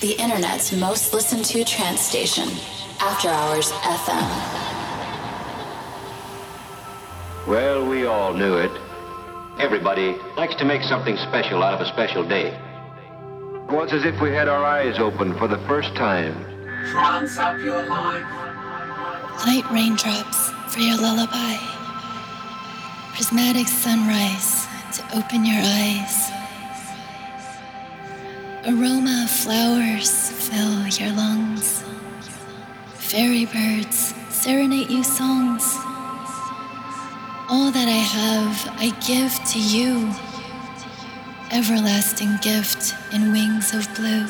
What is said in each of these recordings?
the internet's most listened to trance station, After Hours FM. Well, we all knew it. Everybody likes to make something special out of a special day. It was as if we had our eyes open for the first time. Trance up your life. Light raindrops for your lullaby. Prismatic sunrise to open your eyes. Aroma of flowers fill your lungs. Fairy birds serenade you songs. All that I have, I give to you. Everlasting gift in wings of blue.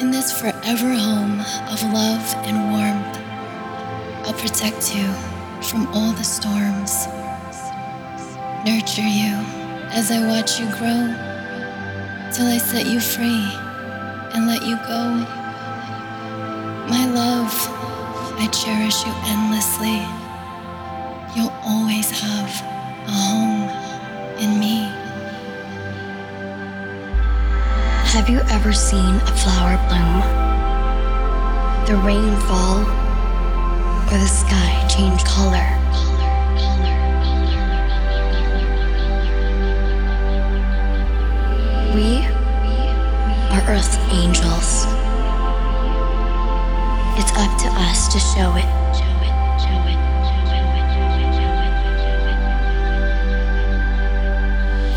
In this forever home of love and warmth, I'll protect you from all the storms. Nurture you as I watch you grow till I set you free and let you go. My love, I cherish you endlessly. You'll always have a home in me. Have you ever seen a flower bloom? The rain fall or the sky change color? Are Earth angels. It's up to us to show it.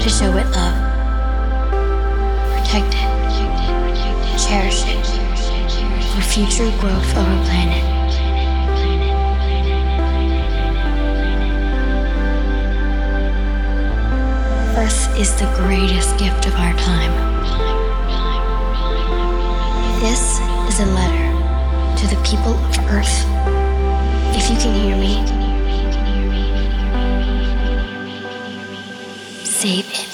To show it love. Protect it. Cherish it. For future growth of our planet. Earth is the greatest gift of our time. This is a letter to the people of Earth. If you can hear me, save it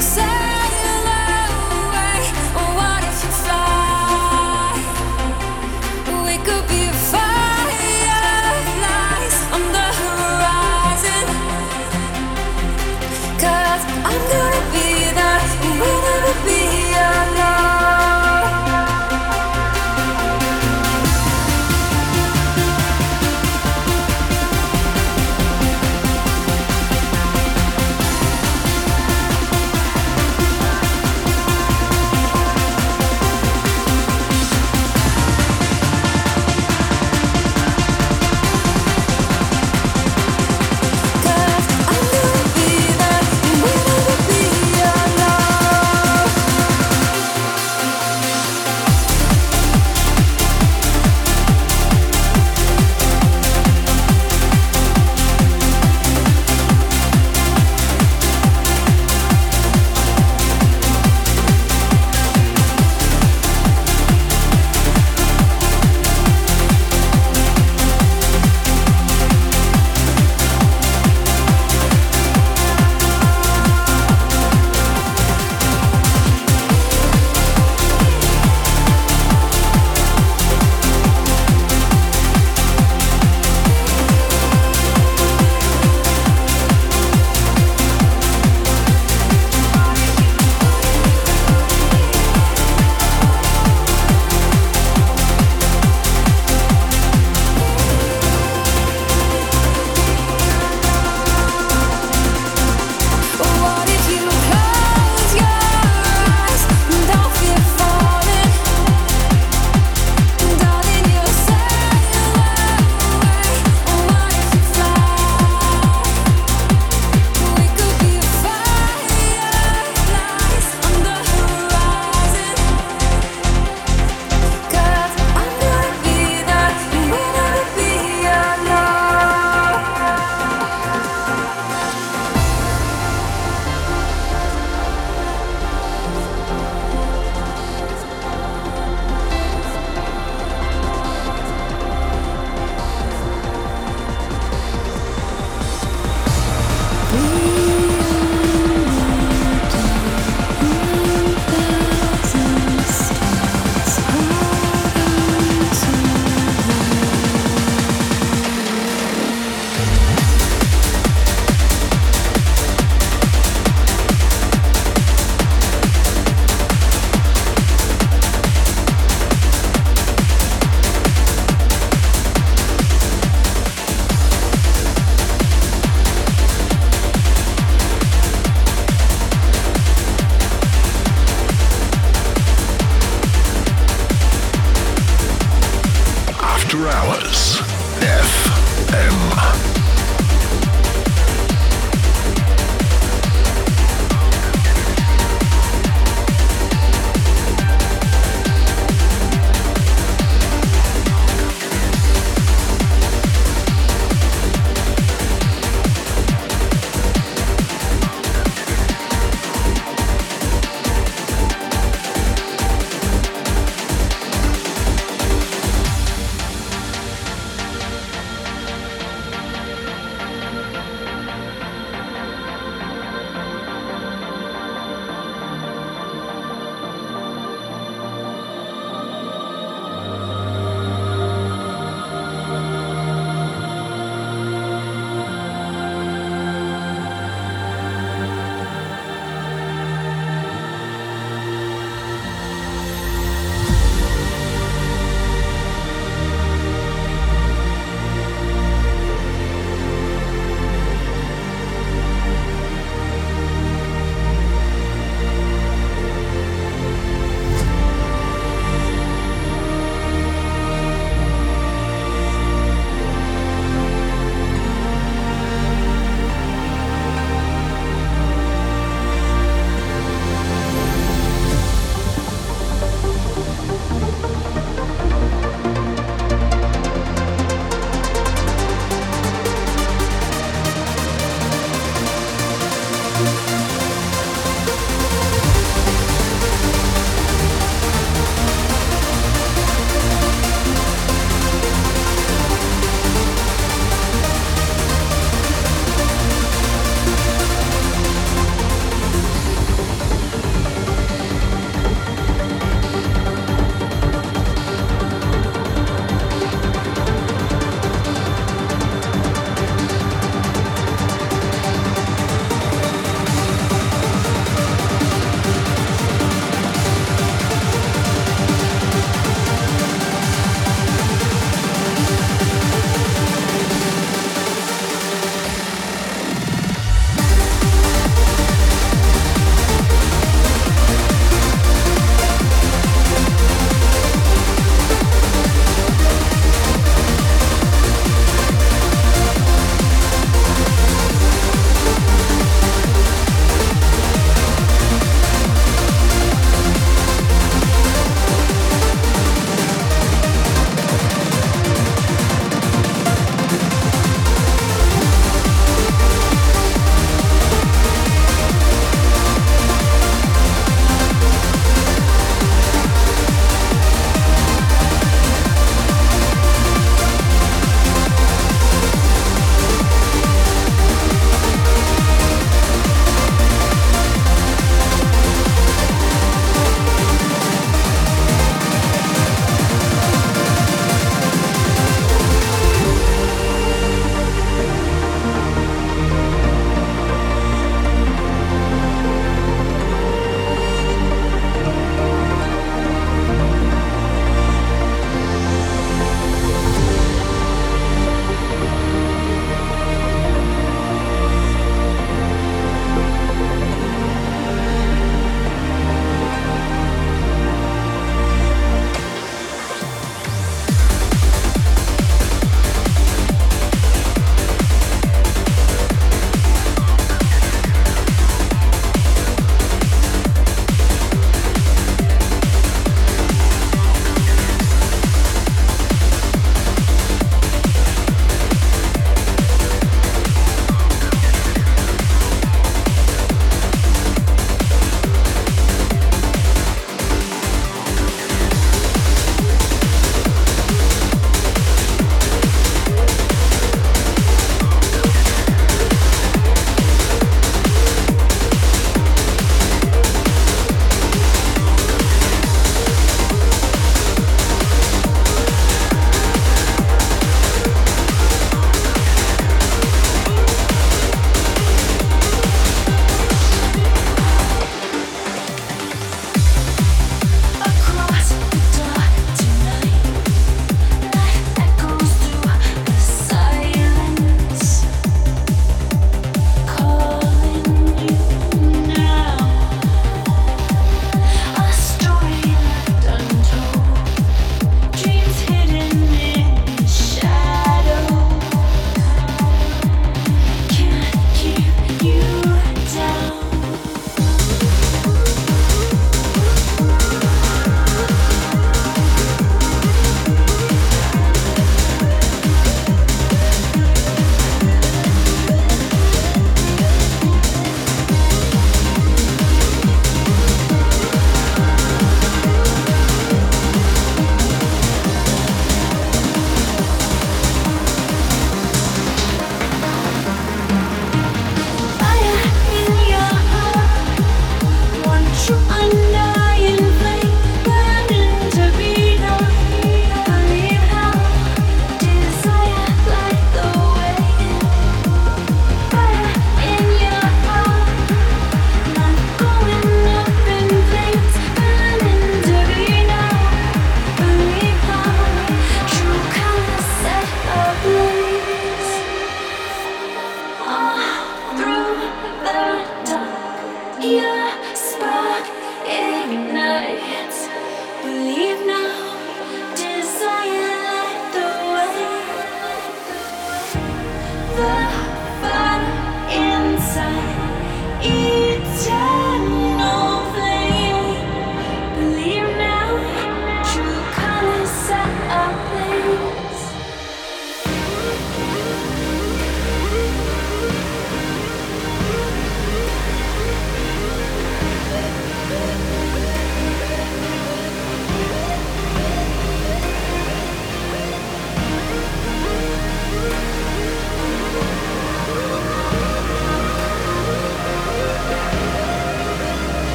so sad.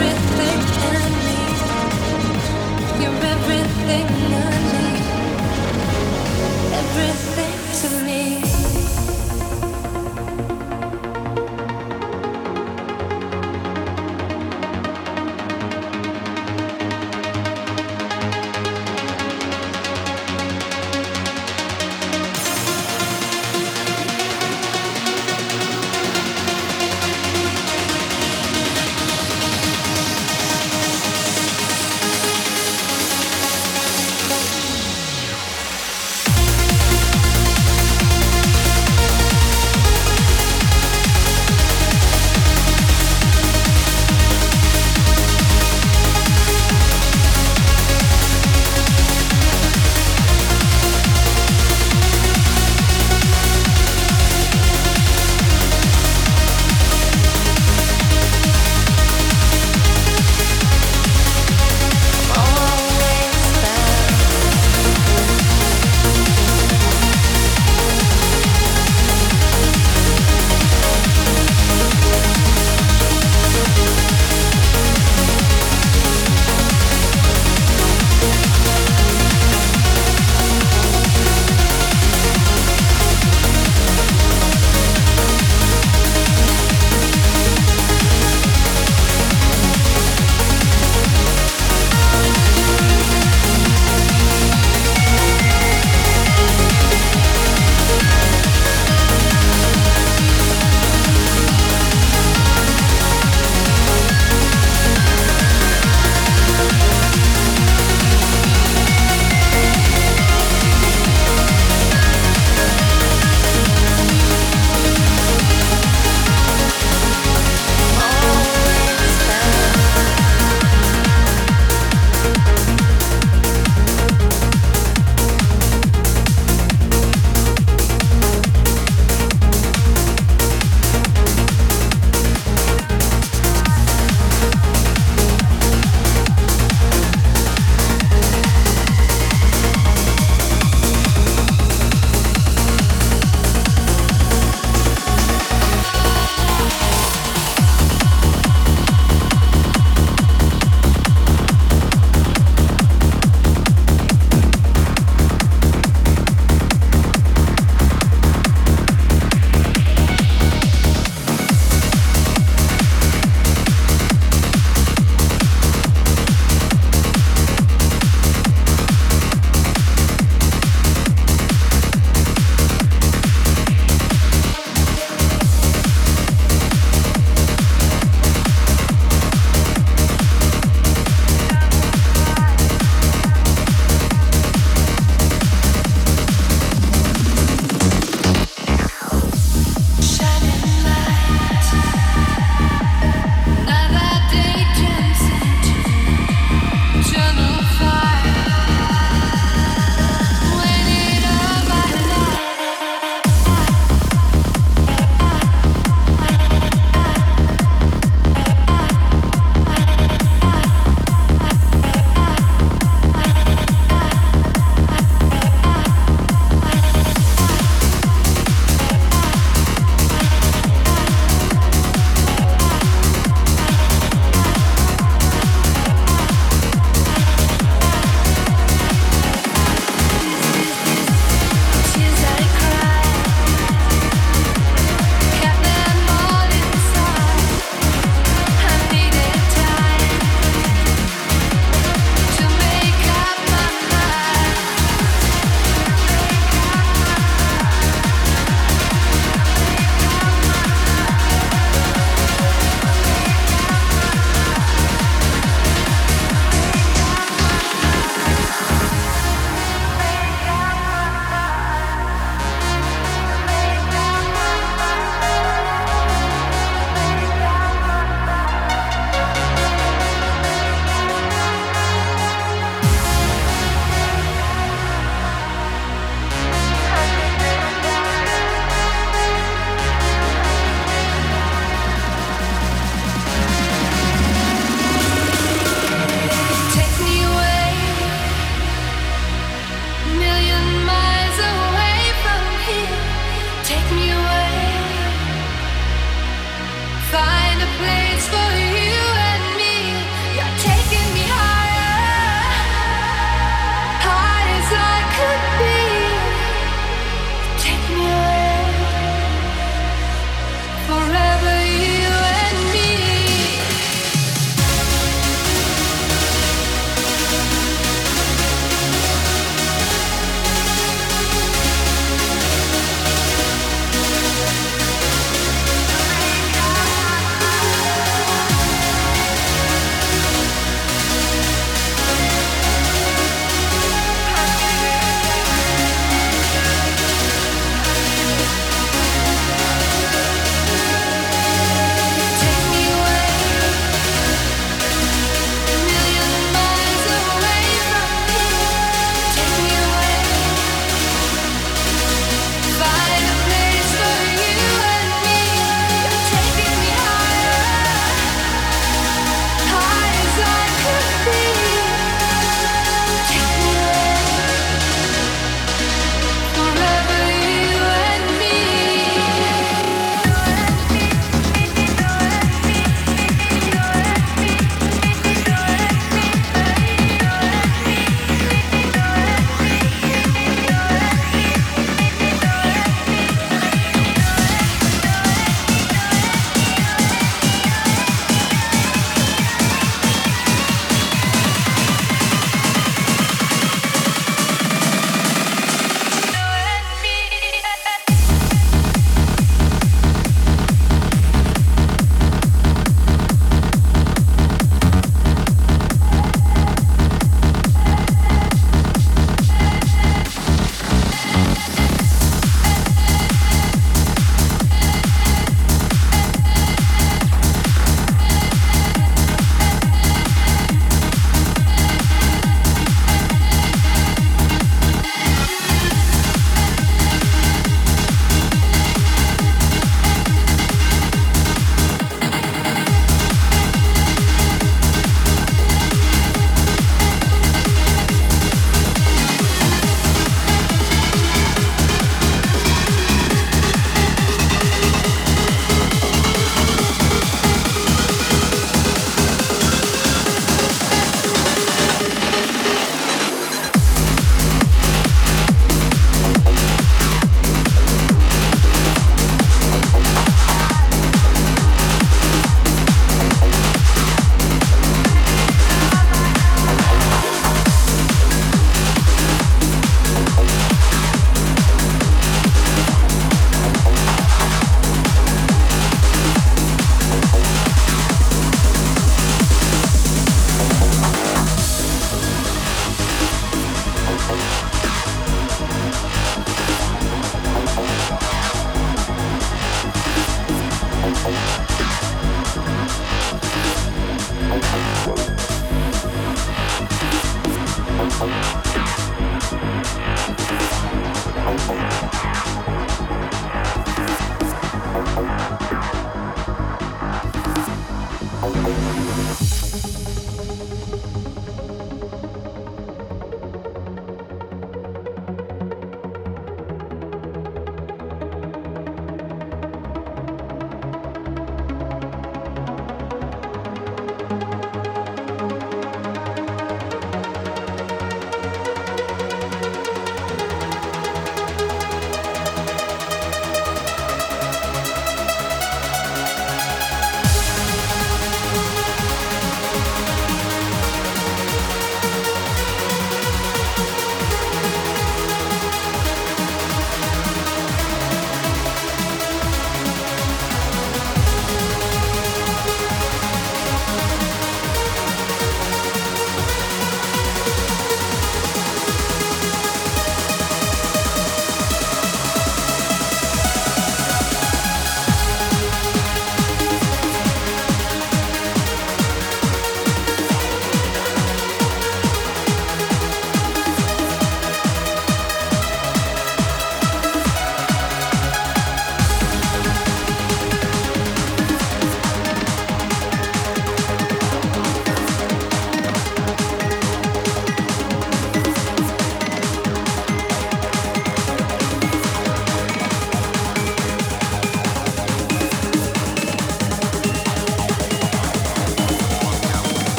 everything in me. You're everything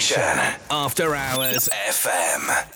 station. After Hours FM.